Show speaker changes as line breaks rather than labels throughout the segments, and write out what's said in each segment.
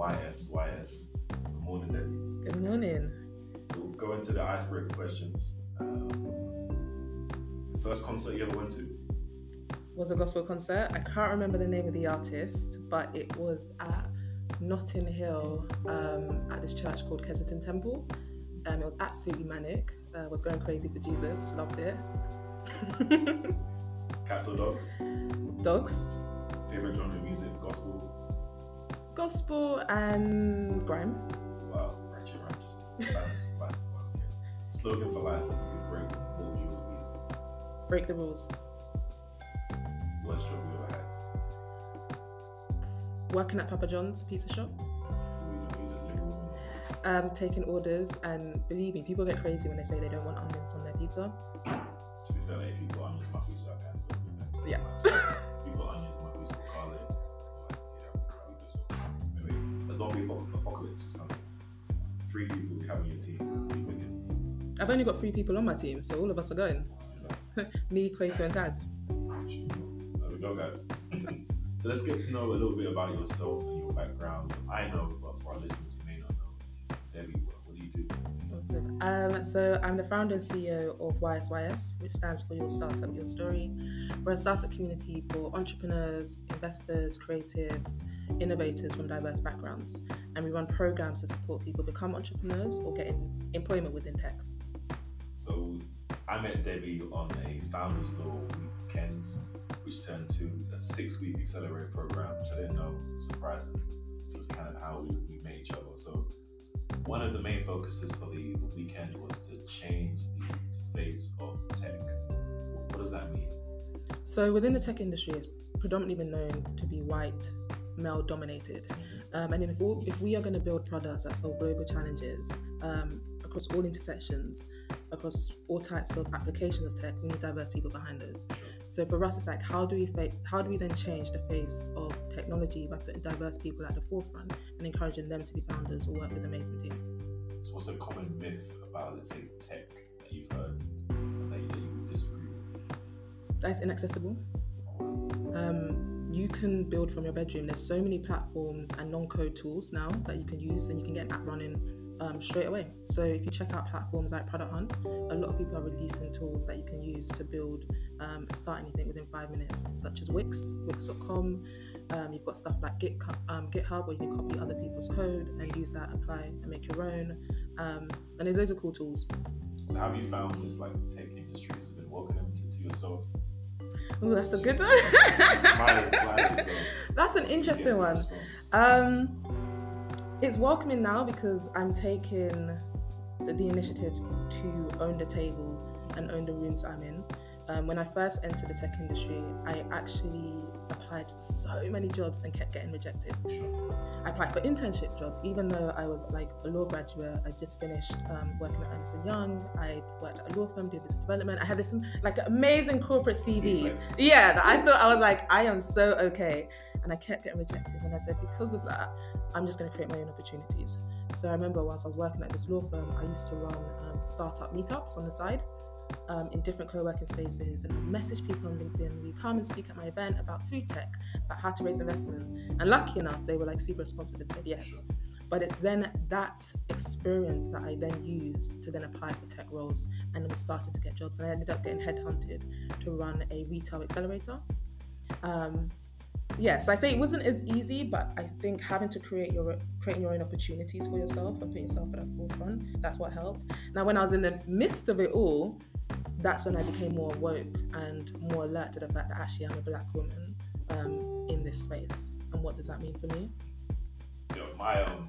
from YSYS. Good morning, Debbie.
Good morning.
So we'll go into the icebreaker questions. Um, first concert you ever went to?
Was a gospel concert. I can't remember the name of the artist, but it was at Notting Hill um, at this church called Kensington Temple. Um, it was absolutely manic. Uh, was going crazy for Jesus. Loved it.
Cats or dogs?
Dogs,
Favorite genre of music? Gospel?
Gospel, and grime.
Wow, righteous righteousness. Balance of life. Wow. Slogan for life, if you could break, what would be?
Break the rules.
Worst job you ever had?
Working at Papa John's pizza shop.
Who you- who you just live with?
Um, taking orders, and believe me, people get crazy when they say they don't want onions on their pizza.
To be fair, like, if you put onions in my pizza, I can go with them.
Yeah.
Three people you have on your team.
I've only got three people on my team, so all of us are going. Me, Quaker, and Taz.
There we go, guys. so let's get to know a little bit about yourself and your background. I know, but for our listeners who may not know, Debbie, what, what do you do?
Awesome. Um, so I'm the founder and CEO of YSYS, which stands for Your Startup, Your Story. We're a startup community for entrepreneurs, investors, creatives, innovators from diverse backgrounds, and we run programs to support people become entrepreneurs or get in employment within tech.
So I met Debbie on a Founders Law weekend, which turned to a six-week accelerator program, which I didn't know was a surprise. This is kind of how we, we met each other. So one of the main focuses for the, weekend was to change the face of tech. What, what does that mean?
So within the tech industry, it's predominantly been known to be white, male dominated. Um, and then if, all, if we are going to build products that solve global challenges um, across all intersections, across all types of applications of tech, we need diverse people behind us. So for us, it's like how do we fa- how do we then change the face of technology by putting diverse people at the forefront and encouraging them to be founders or work with amazing teams?
So what's a common myth about, let's say, tech that you've heard that you, that you disagree with?
That's inaccessible. Um, you can build from your bedroom. There's so many platforms and non-code tools now that you can use, and you can get an app running um, straight away. So if you check out platforms like Product Hunt, a lot of people are releasing tools that you can use to build um, start anything within five minutes, such as Wix, Wix.com. Um, you've got stuff like Git, um, GitHub, where you can copy other people's code and use that, apply, and make your own. Um, and there's loads of cool tools.
So have you found this like tech industry has been welcoming to, to yourself?
Oh, that's a good one.
just smiling so
That's an interesting one. Um, it's welcoming now because I'm taking the, the initiative to own the table and own the rooms I'm in. Um, when I first entered the tech industry, I actually applied for so many jobs and kept getting rejected. I applied for internship jobs, even though I was like a law graduate. I just finished um, working at Ernst Young. I worked at a law firm doing business development. I had this like amazing corporate CV. Yeah, that I thought I was like, I am so okay. And I kept getting rejected. And I said, because of that, I'm just going to create my own opportunities. So I remember whilst I was working at this law firm, I used to run um, startup meetups on the side um, in different co working spaces. And I message people on LinkedIn, we come and speak at my event about food tech, about how to raise investment. And lucky enough, they were like super responsive and said yes. But it's then that experience that I then used to then apply for tech roles and was starting to get jobs. And I ended up getting headhunted to run a retail accelerator. Um, yeah, so I say it wasn't as easy, but I think having to create your creating your own opportunities for yourself and put yourself at the forefront, that's what helped. Now when I was in the midst of it all, that's when I became more woke and more alert to the fact that actually I'm a black woman um, in this space. And what does that mean for me?
So my um,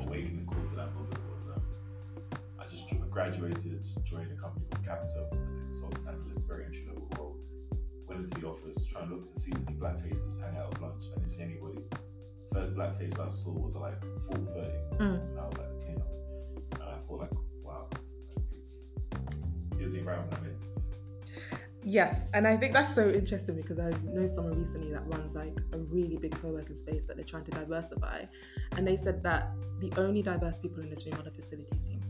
awakening call to that moment was um, I just graduated, joined a company called Capital as a consultant analyst, very entry level role. Went into the office, trying to look to see any black faces hang out at lunch. I didn't see anybody. First black face I saw was at like 4.30
Mm.
and I was like, clean up. And I thought like, wow, it's, here's the environment I'm in.
Yes, and I think that's so interesting because I know someone recently that runs like a really big co-working space that they're trying to diversify, and they said that the only diverse people in this room are the facilities team.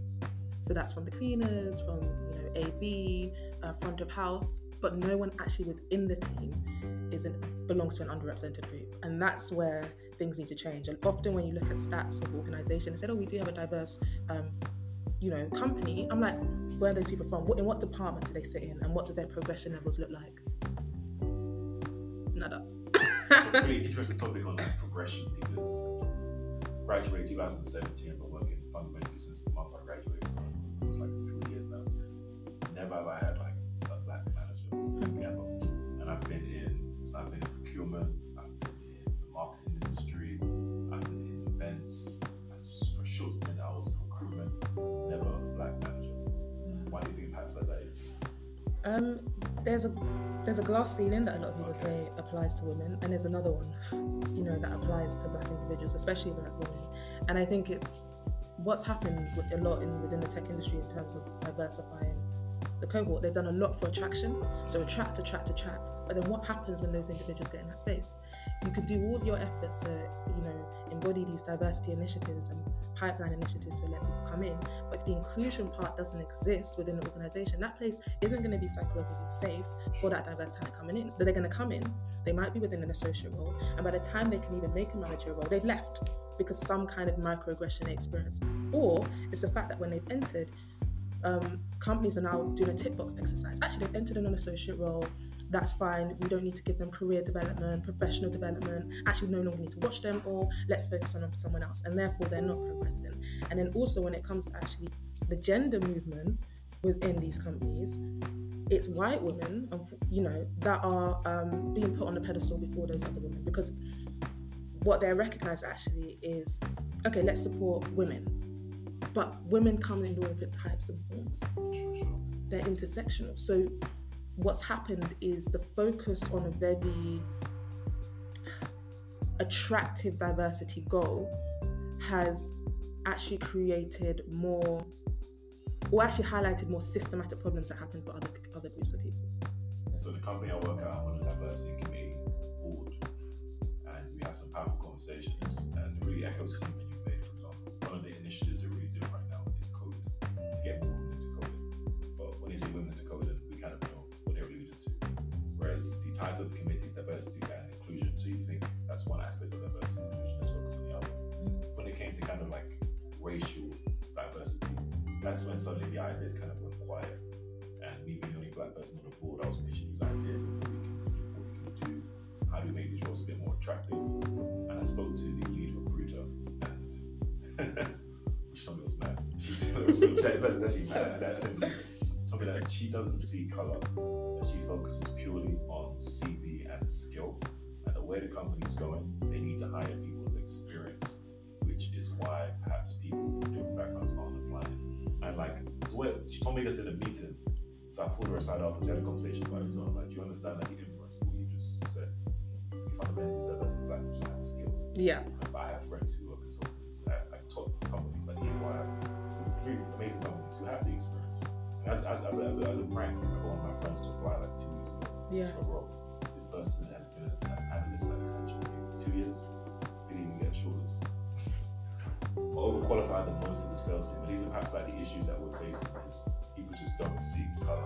So that's from the cleaners, from you know AB, uh, front of house, but no one actually within the team is an, belongs to an underrepresented group, and that's where things need to change. And often when you look at stats of organisations, they said, "Oh, we do have a diverse, um, you know, company." I'm like, where are those people from? What, in what department do they sit in, and what do their progression levels look like? Nada.
it's a really interesting topic on that progression because graduated 2017, I've been working fundamentally since the month I graduated, so it was like three years now. Never have I had like I've been in procurement, I've been in the marketing industry, I've been in events. For a short stint, I was in recruitment, never a black manager. Why do you think perhaps like that is?
Um, there's a there's a glass ceiling that a lot of people
Okay.
say applies to women, and there's another one, you know, that applies to black individuals, especially black women. And I think it's what's happened with a lot in within the tech industry in terms of diversifying the cohort. They've done a lot for attraction, so attract, attract, attract. But then what happens when those individuals get in that space? You can do all your efforts to, you know, embody these diversity initiatives and pipeline initiatives to let people come in. But if the inclusion part doesn't exist within the organization, that place isn't going to be psychologically safe for that diverse talent coming in. So they're going to come in, they might be within an associate role, and by the time they can even make a manager role, they've left because some kind of microaggression they experienced. Or it's the fact that when they've entered, um, companies are now doing a tick box exercise. Actually, they've entered in an associate role. That's fine. We don't need to give them career development, professional development. Actually, no longer need to watch them, or let's focus on someone else. And therefore, they're not progressing. And then also, when it comes to actually the gender movement within these companies, it's white women, you know, that are um, being put on the pedestal before those other women because what they're recognized actually is okay, let's support women. But women come in all different types and forms. They're intersectional. So what's happened is the focus on a very attractive diversity goal has actually created more or actually highlighted more systematic problems that happen for other other groups of people.
So the company I work at, on the diversity committee board, and we had some powerful conversations, and it really echoes something you've made. For example, one of the initiatives Title of the committee is diversity and inclusion, so you think that's one aspect of diversity and inclusion. Let's focus on the other. When it came to kind of like racial diversity, that's when suddenly the ideas kind of went quiet and me being the only black person on the board, I was pitching these ideas of what we can do, what we can do, how do we make these roles a bit more attractive. And I spoke to the lead recruiter, and me was mad. She told me she was actually mad. that. Told me that she doesn't see color, she focuses purely on CV and skill. And the way the company is going, they need to hire people with experience, which is why perhaps people from different backgrounds aren't applying. And like the way she told me this in a meeting, so I pulled her aside after we had a conversation about it. So I'm like, do you understand that the inference what you just said? You fundamentally said that black people have the skills.
Yeah.
But I have friends who are consultants at like top companies like EY, some really amazing companies who have the experience. As, as, as, a, as, a, as a prank, I got one of my friends to fly like two weeks ago
Yeah.
a role. This person has been an analyst at Accenture for two years, didn't even get a shortlist. Overqualified than most of the sales team. But these are perhaps like the issues that we're facing is people just don't see color.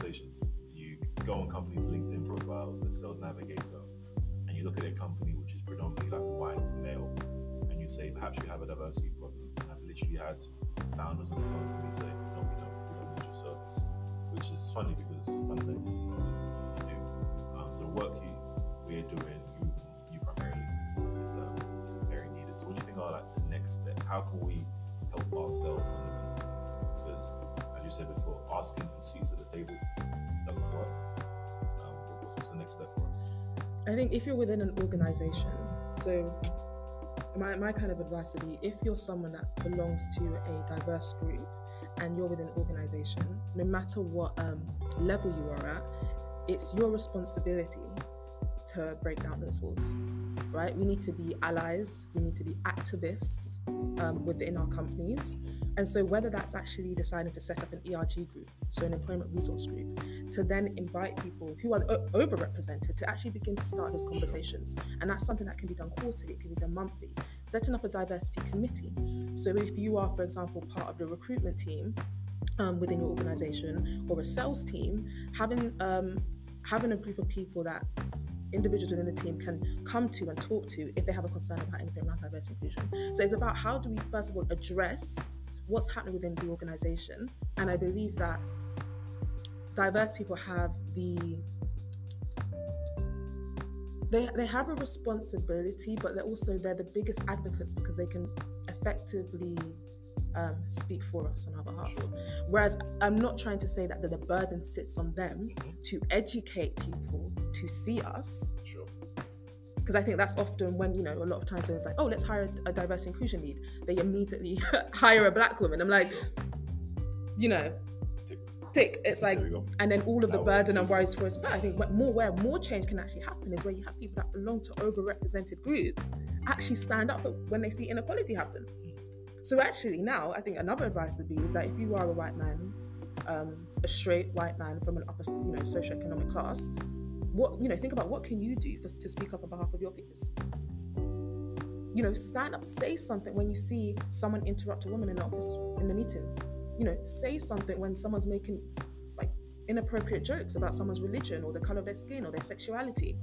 Conversations. You go on companies' LinkedIn profiles, the sales navigator, and you look at a company which is predominantly like white male, and you say perhaps you have a diversity problem. And I've literally had founders on the phone to me say, "No, we don't. We don't need your service," which is funny because fundamentally you do. Um, so the work you we're doing, you you primarily is, um, is, very needed. So what do you think are like the next steps? How can we help ourselves fundamentally? Because you said before, asking for seats at the table doesn't work. Um, what's, the next step for us?
I think if you're within an organization, so my, my kind of advice would be if you're someone that belongs to a diverse group and you're within an organization, no matter what um, level you are at, it's your responsibility to break down those walls, right? We need to be allies, we need to be activists um, within our companies. And so, whether that's actually deciding to set up an ERG group, so an employment resource group, to then invite people who are o- overrepresented to actually begin to start those conversations. And that's something that can be done quarterly, it can be done monthly. Setting up a diversity committee. So, if you are, for example, part of the recruitment team, um, within your organization or a sales team, having um, having a group of people that individuals within the team can come to and talk to if they have a concern about anything around diversity inclusion. So it's about how do we first of all address what's happening within the organization, and I believe that diverse people have the they, they have a responsibility, but they're also they're the biggest advocates because they can effectively um, speak for us on our behalf.
Sure.
Whereas I'm not trying to say that the, the burden sits on them
Mhm.
to educate people to see us,
Sure.
because I think that's often when you know a lot of times when it's like, oh, let's hire a, a diverse inclusion lead, they immediately hire a black woman. I'm like, you know,
Tick.
tick. It's like
there we go.
and then all of the burden and worries for us. But I think what more where more change can actually happen is where you have people that belong to overrepresented groups actually stand up when they see inequality happen. So actually now I think another advice would be is that if you are a white man, um, a straight white man from an upper you know socioeconomic class, what you know think about what can you do for, to speak up on behalf of your peers. You know, stand up, say something when you see someone interrupt a woman in the office in the meeting. You know, say something when someone's making like inappropriate jokes about someone's religion or the color of their skin or their sexuality.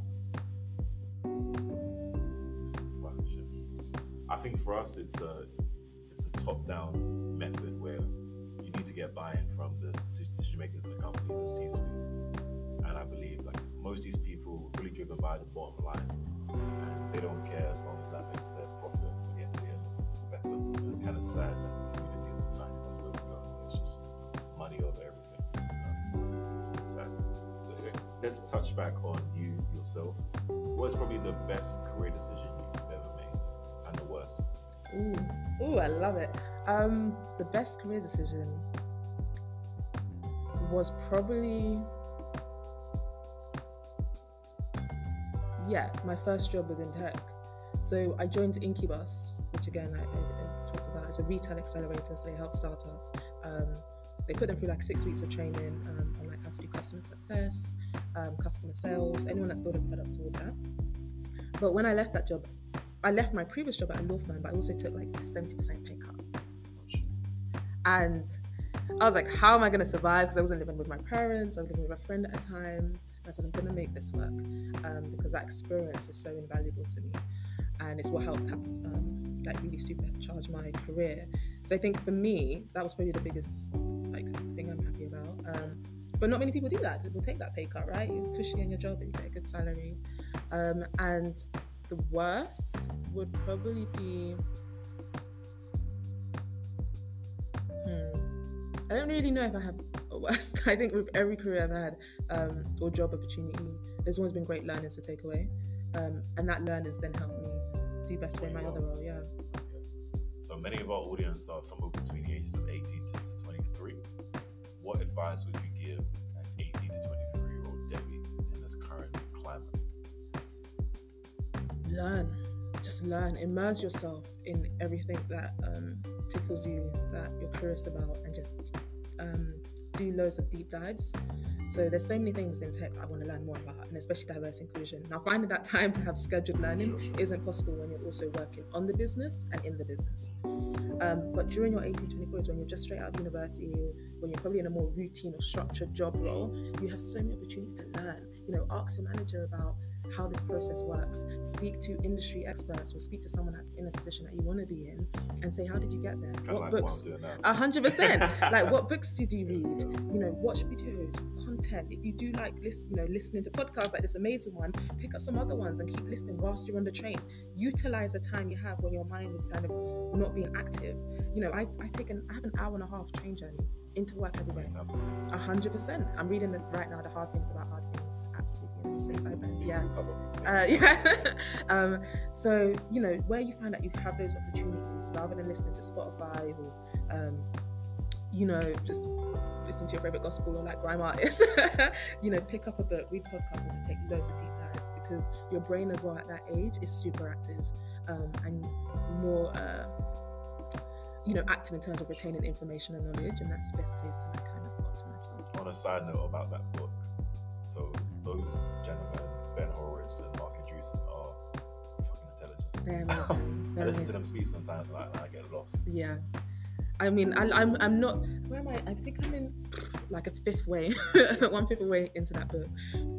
I think for us, it's a it's a top-down method where you need to get buy-in from the decision makers in the company, the C-suites, and I believe like most of these people are really driven by the bottom line, and they don't care as long as that makes their profit at the end of the year better. And it's kind of sad as a community and society that's where we go. It's just money over everything. It's, it's sad. So uh, let's touch back on you yourself. What is probably the best career decision you've ever made, and the worst?
Ooh, ooh, I love it. Um, the best career decision was probably, yeah, my first job within tech. So I joined Incubus, which again I, I, I talked about. It's a retail accelerator, so they help startups. Um, they put them through like six weeks of training um, on like how to do customer success, um, customer sales, anyone that's building products towards that. But when I left that job, I left my previous job at a law firm, but I also took like a 70% pay cut. And I was like, how am I going to survive? Because I wasn't living with my parents, I was living with a friend at a time. I said, I'm going to make this work um, because that experience is so invaluable to me. And it's what helped um, like really supercharge my career. So I think for me, that was probably the biggest like thing I'm happy about. Um, but not many people do that. People take that pay cut, right? You push in your job and you get a good salary. Um, and the worst would probably be. Hmm. I don't really know if I have a worst. I think with every career I've had um, or job opportunity, there's always been great learnings to take away, um, and that learnings then helped me do better in my other role. Yeah.
So many of our audience are somewhere between the ages of 18 to, to 23. What advice would you give an 18 to 23
learn just learn immerse yourself in everything that um, tickles you that you're curious about and just um, do loads of deep dives. So there's so many things in tech i want to learn more about and especially diverse inclusion. Now finding that time to have scheduled learning isn't possible when you're also working on the business and in the business. Um, but during your 18 24 is when you're just straight out of university when you're probably in a more routine or structured job role you have so many opportunities to learn. You know ask your manager about how this process works. Speak to industry experts or speak to someone that's in a position that you want to be in and say, how did you get there?
Kind
what
like
books?
what
A hundred percent. Like what books did you read? You know, watch videos, content. If you do like listen, you know, listening to podcasts like this amazing one, pick up some other ones and keep listening whilst you're on the train. Utilize the time you have when your mind is kind of not being active. You know, I, I take an I have an hour and a half train journey into work every day. A hundred percent. I'm reading the, right now the hard things about hard things. Absolutely amazing. Yeah. Uh, yeah. um, so you know where you find that you have those opportunities rather than listening to Spotify or um, you know, just listen to your favorite gospel or like grime artist, you know, pick up a book, read podcasts, and just take loads of deep dives because your brain as well at that age is super active um, and more, uh, you know, active in terms of retaining information and knowledge, and that's the best place to like kind of optimize for.
On a side note about that book, so those gentlemen, Ben Horowitz and Marc Andreessen, are fucking intelligent.
They're amazing.
I
They're
listen to them speak sometimes, like, and I get lost.
Yeah. I mean, I, I'm I'm not. Where am I? I think I'm in like a fifth way, one fifth way into that book,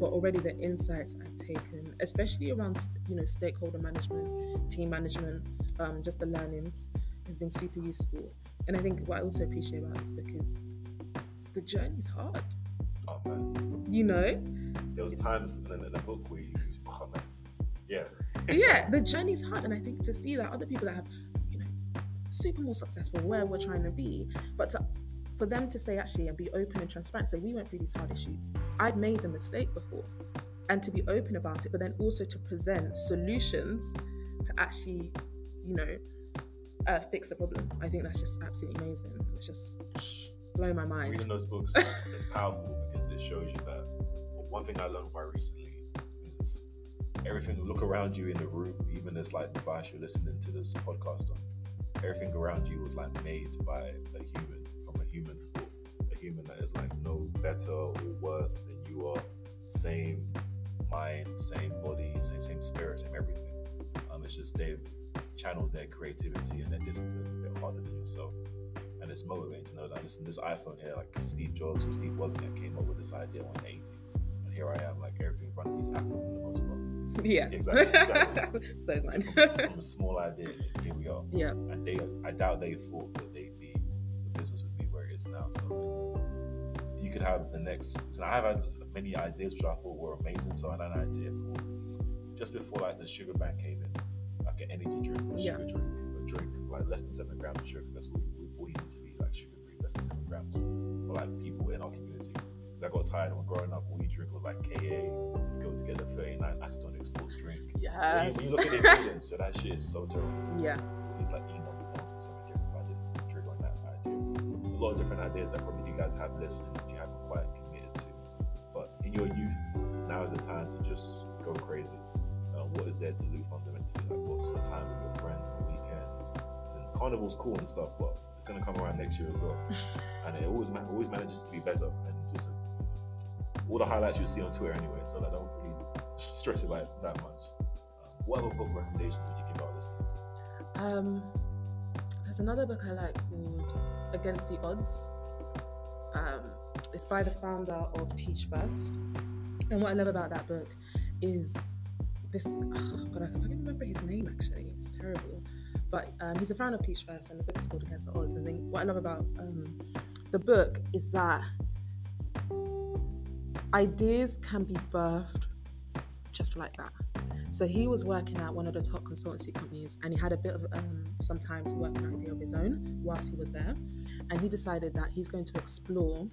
but already the insights I've taken, especially around you know stakeholder management, team management, um, just the learnings, has been super useful. And I think what I also appreciate about this book is the journey's hard.
Oh man,
You know,
there was times in, in the book where you, oh man, yeah,
yeah, the journey's hard, and I think to see that other people that have, you know, super more successful where we're trying to be, but to, for them to say actually and be open and transparent, say we went through these hard issues. I've made a mistake before, and to be open about it, but then also to present solutions to actually, you know, uh, fix the problem. I think that's just absolutely amazing. It's just blow my mind.
reading those books is powerful because it shows you that. One thing I learned quite recently is everything. Look around you in the room, even this like the device you're listening to this podcast on. Everything around you was like made by a human from a human thought, a human that is like no better or worse than you are. Same mind, same body, same same spirit, same everything. Um, it's just they've channeled their creativity and their discipline a bit harder than yourself and it's motivating to know that listen, this iPhone here, like Steve Jobs or Steve Wozniak came up with this idea in the 80s, and here I am, like everything in front of me is Apple for the most part.
yeah,
Exactly, exactly.
so is mine.
From a, from a small idea, here we are.
yeah,
And they, I doubt they thought that they'd be, the business would be where it is now. So you could have the next. So I have had many ideas which I thought were amazing. So I had an idea for just before like the sugar ban came in, like an energy drink, a
Yeah.
sugar drink, a drink like less than seven grams of sugar. That's what we, we need to be like sugar free, less than seven grams for like people in our community. Because I got tired when growing up, all you drink was like KA, go to get the 39 acetonic sports drink. When you,
yes,
when you look at the ingredients, so that shit is so terrible.
yeah,
It's like you know, I want to do something different. I didn't trigger on that idea. A lot of different ideas that probably you guys have listening that you haven't quite committed to. But in your youth, now is the time to just go crazy. What is there to do fundamentally? Like what's the time with your friends on the weekends? So carnival's cool and stuff, but it's gonna come around next year as well, and it always man- always manages to be better and just all the highlights you see on Twitter anyway. So that don't really stress it like that much. Um, what other book recommendations would you give our listeners?
Um, there's another book I like called Against the Odds. Um, it's by the founder of Teach First. And what I love about that book is this. Oh God, I can't remember his name actually. It's terrible. But um, he's a fan of Teach First, and the book is called Against the Odds. And then what I love about um, the book is that ideas can be birthed just like that. So he was working at one of the top consultancy companies, and he had a bit of um, some time to work an idea of his own whilst he was there, and he decided that he's going to explore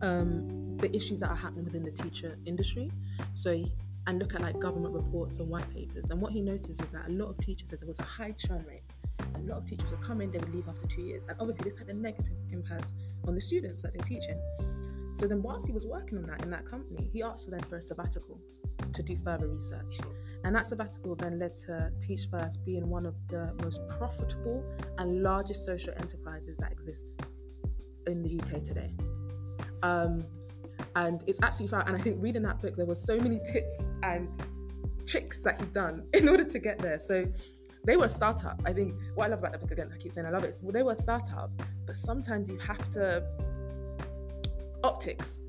um, the issues that are happening within the teacher industry. So he, and look at like government reports and white papers. And what he noticed was that a lot of teachers, there was a high churn rate. A lot of teachers would come in, they would leave after two years, and obviously this had a negative impact on the students that they're teaching. So then, whilst he was working on that in that company, he asked for them for a sabbatical to do further research. And that sabbatical then led to Teach First being one of the most profitable and largest social enterprises that exist in the UK today. Um, and it's absolutely fine. And I think reading that book, there were so many tips and tricks that he'd done in order to get there. So they were a startup. I think what I love about that book again, I keep saying I love it. Is, well, they were a startup, but sometimes you have to optics.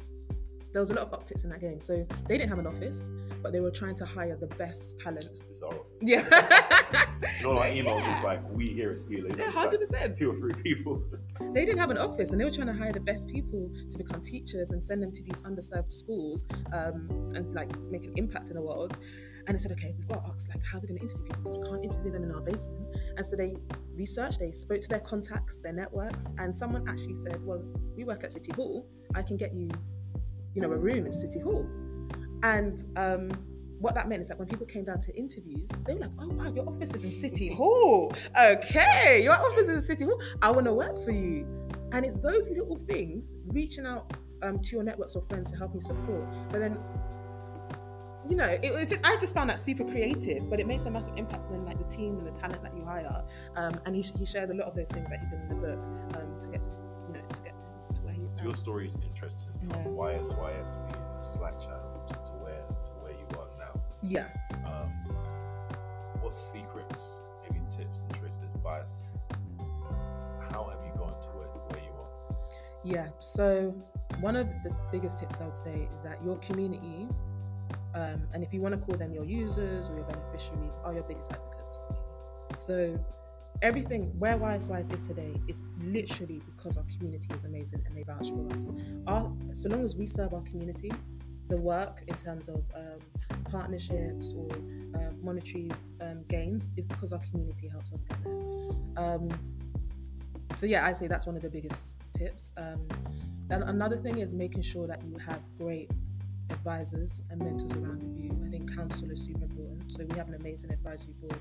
There was a lot of optics in that game. So they didn't have an office, but they were trying to hire the best talent.
This, this our.
Yeah.
You know, like emails, it's like we here at Speed, like,
Yeah,
just like
100%.
two or three people.
they didn't have an office and they were trying to hire the best people to become teachers and send them to these underserved schools um, and like make an impact in the world and I said okay we've got to ask like how are we going to interview people because we can't interview them in our basement and so they researched they spoke to their contacts their networks and someone actually said well we work at City Hall I can get you you know a room in City Hall and um, what that meant is that when people came down to interviews, they were like, "Oh wow, your office is in City Hall. Okay, your office is in City Hall. I want to work for you." And it's those little things, reaching out um, to your networks of friends to help you support. But then, you know, it was just I just found that super creative, but it makes a massive impact on like the team and the talent that you hire. Um, and he, he shared a lot of those things that he did in the book um, to get to you know to get to where he's.
So your story is interesting from
Yeah.
YSYS being a Slack channel
Yeah.
Um, what secrets, maybe tips and tricks, advice? How have you gotten to where to where you are?
Yeah. So one of the biggest tips I would say is that your community, um, and if you want to call them your users or your beneficiaries, are your biggest advocates. So everything where YSYS is today is literally because our community is amazing and they vouch for us. Our, so long as we serve our community, the work in terms of um, partnerships or um, monetary um, gains is because our community helps us get there. Um, so yeah, I say that's one of the biggest tips. Um, and another thing is making sure that you have great advisors and mentors around you. I think counsel is super important. So we have an amazing advisory board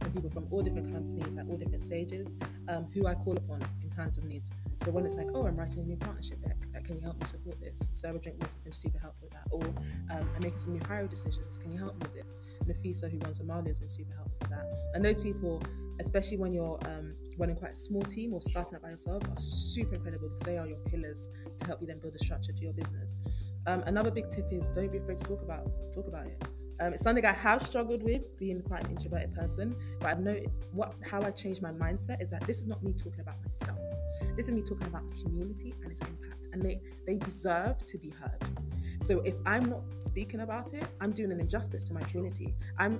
from people from all different companies at all different stages um, who I call upon in times of need. So when it's like, oh, I'm writing a new partnership deck, like, can you help me support this? Sarah Drinkwater's been super helpful with that. Or um, I'm making some new hiring decisions. Can you help me with this? Nafisa, who runs Amaliah, has been super helpful with that. And those people, especially when you're um, running quite a small team or starting up by yourself, are super incredible because they are your pillars to help you then build a structure to your business. Um, another big tip is don't be afraid to talk about talk about it. Um, it's something I have struggled with, being quite an introverted person. But I've noted what how I changed my mindset is that this is not me talking about myself. This is me talking about the community and its impact, and they they deserve to be heard. So if I'm not speaking about it, I'm doing an injustice to my community. I'm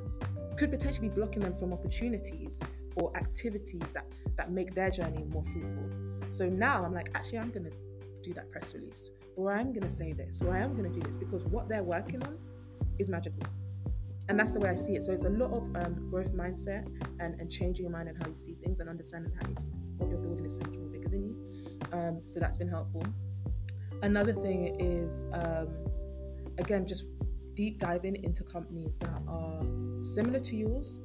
could potentially be blocking them from opportunities or activities that that make their journey more fruitful. So now I'm like, actually, I'm gonna do that press release, or I'm gonna say this, or I am gonna do this because what they're working on is magical. And that's the way I see it. So it's a lot of um, growth mindset and, and changing your mind and how you see things and understanding that it's, what you're building is so much more bigger than you. Um, so that's been helpful. Another thing is, um, again, just deep diving into companies that are similar to yours,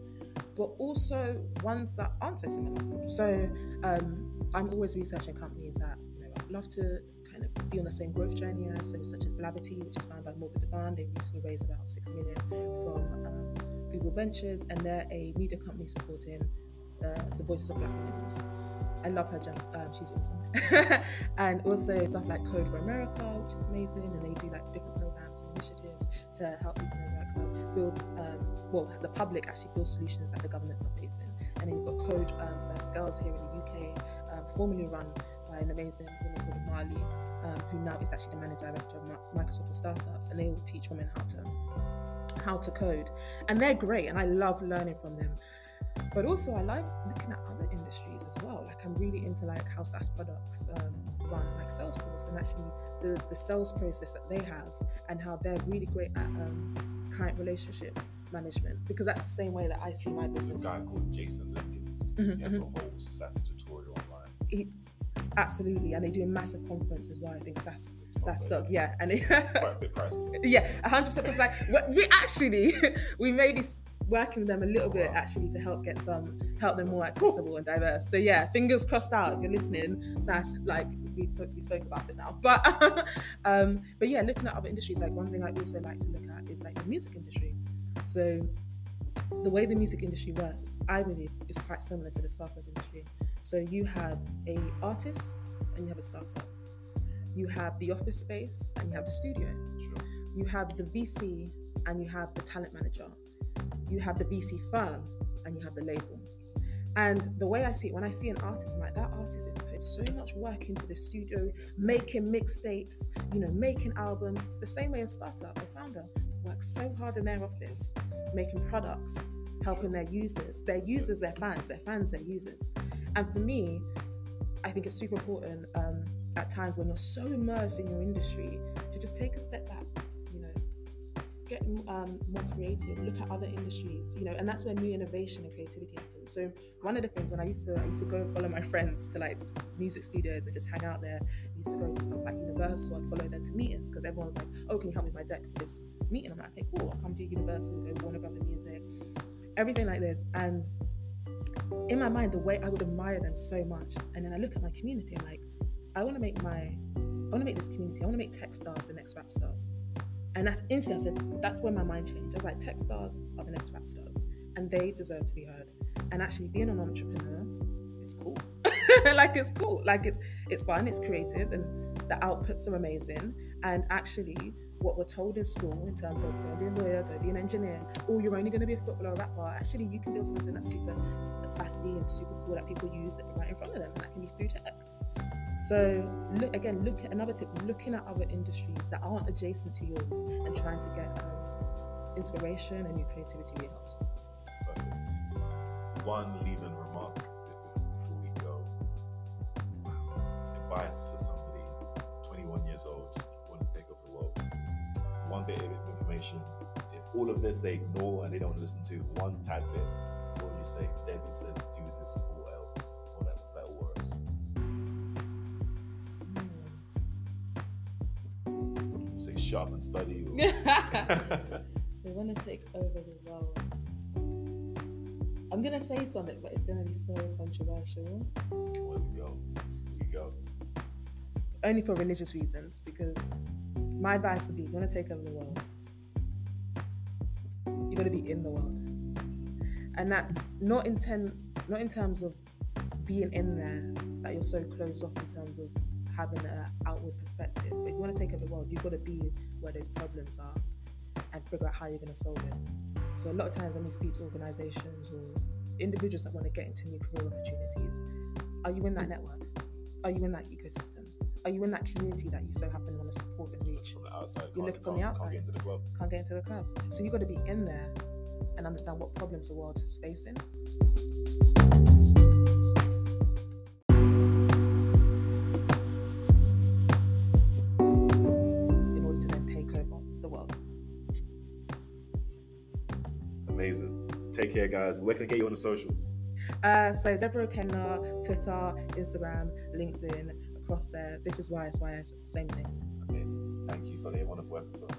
but also ones that aren't so similar. So um, I'm always researching companies that you know I'd love to kind of be on the same growth journey as, so such as Blavity, which is founded by Morgan DeBaun. They recently raised about six million from um, Google Ventures, and they're a media company supporting uh, the voices of Black millennials. I love her. Um, she's awesome. and also stuff like Code for America, which is amazing, and they do like different programs and initiatives to help people in America build, um, well, the public actually build solutions that the governments are facing. And then you've got Code um, Girls here in the UK, um, formerly run an amazing woman called Amali, um, who now is actually the managing director of Mi- Microsoft for Startups, and they will teach women how to how to code, and they're great, and I love learning from them. But also, I like looking at other industries as well. Like I'm really into like how SaaS products um, run, like Salesforce, and actually the the sales process that they have, and how they're really great at um, client relationship management. Because that's the same way that I see my
There's
business.
a guy called Jason Lemkin.
Mhm,
He has a whole SaaS tutorial online.
He, absolutely, and they do a massive conference as well. I think SaaS
It's
SaaStock, yeah, and they,
Quite a bit pricey.
yeah, hundred percent. Because like we- actually we may be working with them a little bit actually to help get some help them more accessible and diverse. So yeah, fingers crossed out if you're listening. That's like we've talked, we spoke about it now, but um, but yeah, looking at other industries, like one thing I also like to look at is like the music industry. So the way the music industry works, I believe, is quite similar to the startup industry. So you have a artist and you have a startup. You have the office space and you have the studio.
Sure.
You have the VC and you have the talent manager. You have the VC firm and you have the label. And the way I see it, when I see an artist, I'm like, that artist is putting so much work into the studio, making mixtapes, you know, making albums. The same way a startup, a founder, works so hard in their office, making products, helping their users. Their users, their fans, their fans, their users. And for me, I think it's super important um, at times when you're so immersed in your industry to just take a step back, you know, get um, more creative, look at other industries, you know, and that's where new innovation and creativity happens. So one of the things when I used to, I used to go and follow my friends to like music studios and just hang out there. I used to go to stuff like Universal. I'd follow them to meetings because everyone's like, "Oh, can you help me with my deck for this meeting?" I'm like, "Okay, cool. I'll come to Universal, go Warner Brother Music, everything like this." And in my mind, the way I would admire them so much, and then I look at my community, I'm like, I want to make my, I want to make this community. I want to make tech stars the next rap stars. And that's instantly, I said, that's where my mind changed. I was like, tech stars are the next rap stars, and they deserve to be heard. And actually, being an entrepreneur, it's cool. like it's cool. Like it's it's fun. It's creative, and the outputs are amazing. And actually, what we're told in school in terms of go be a lawyer, go be an engineer, or you're only going to be a footballer or rapper. Actually, you can build something that's super sassy and super cool that people use right in front of them, and that can be through tech. So look again, look at another tip, looking at other industries that aren't adjacent to yours and trying to get um, inspiration and new creativity really helps.
Perfect. One leaving remark before we go. Advice for somebody 21 years old wants to take over the world. One bit of information. If all of this they ignore and they don't listen to one tad bit, what would you say? David says do this or else, or else that works. Say shut up and study. Or...
they want to take over the world. I'm gonna say something, but it's gonna be so controversial.
Where we go? We go.
Only for religious reasons, because my advice would be: you want to take over the world, you got to be in the world, and that's not in ten, not in terms of being in there that you're so closed off in terms of having an outward perspective. But if you want to take over the world, you've got to be where those problems are and figure out how you're going to solve it. So a lot of times when we speak to organizations or individuals that want to get into new career opportunities, are you in that network? Are you in that ecosystem? Are you in that community that you so happen to want to support and reach?
From the outside.
You're looking from the outside.
Can't get into the club.
Can't get into the club. So you've got to be in there and understand what problems the world is facing. Take
care, guys. Where can I get you on the socials?
Uh, so Deborah Okenla, Twitter, Instagram, LinkedIn, across there. This is why YSYS, same thing.
Amazing. Thank you for the wonderful episode.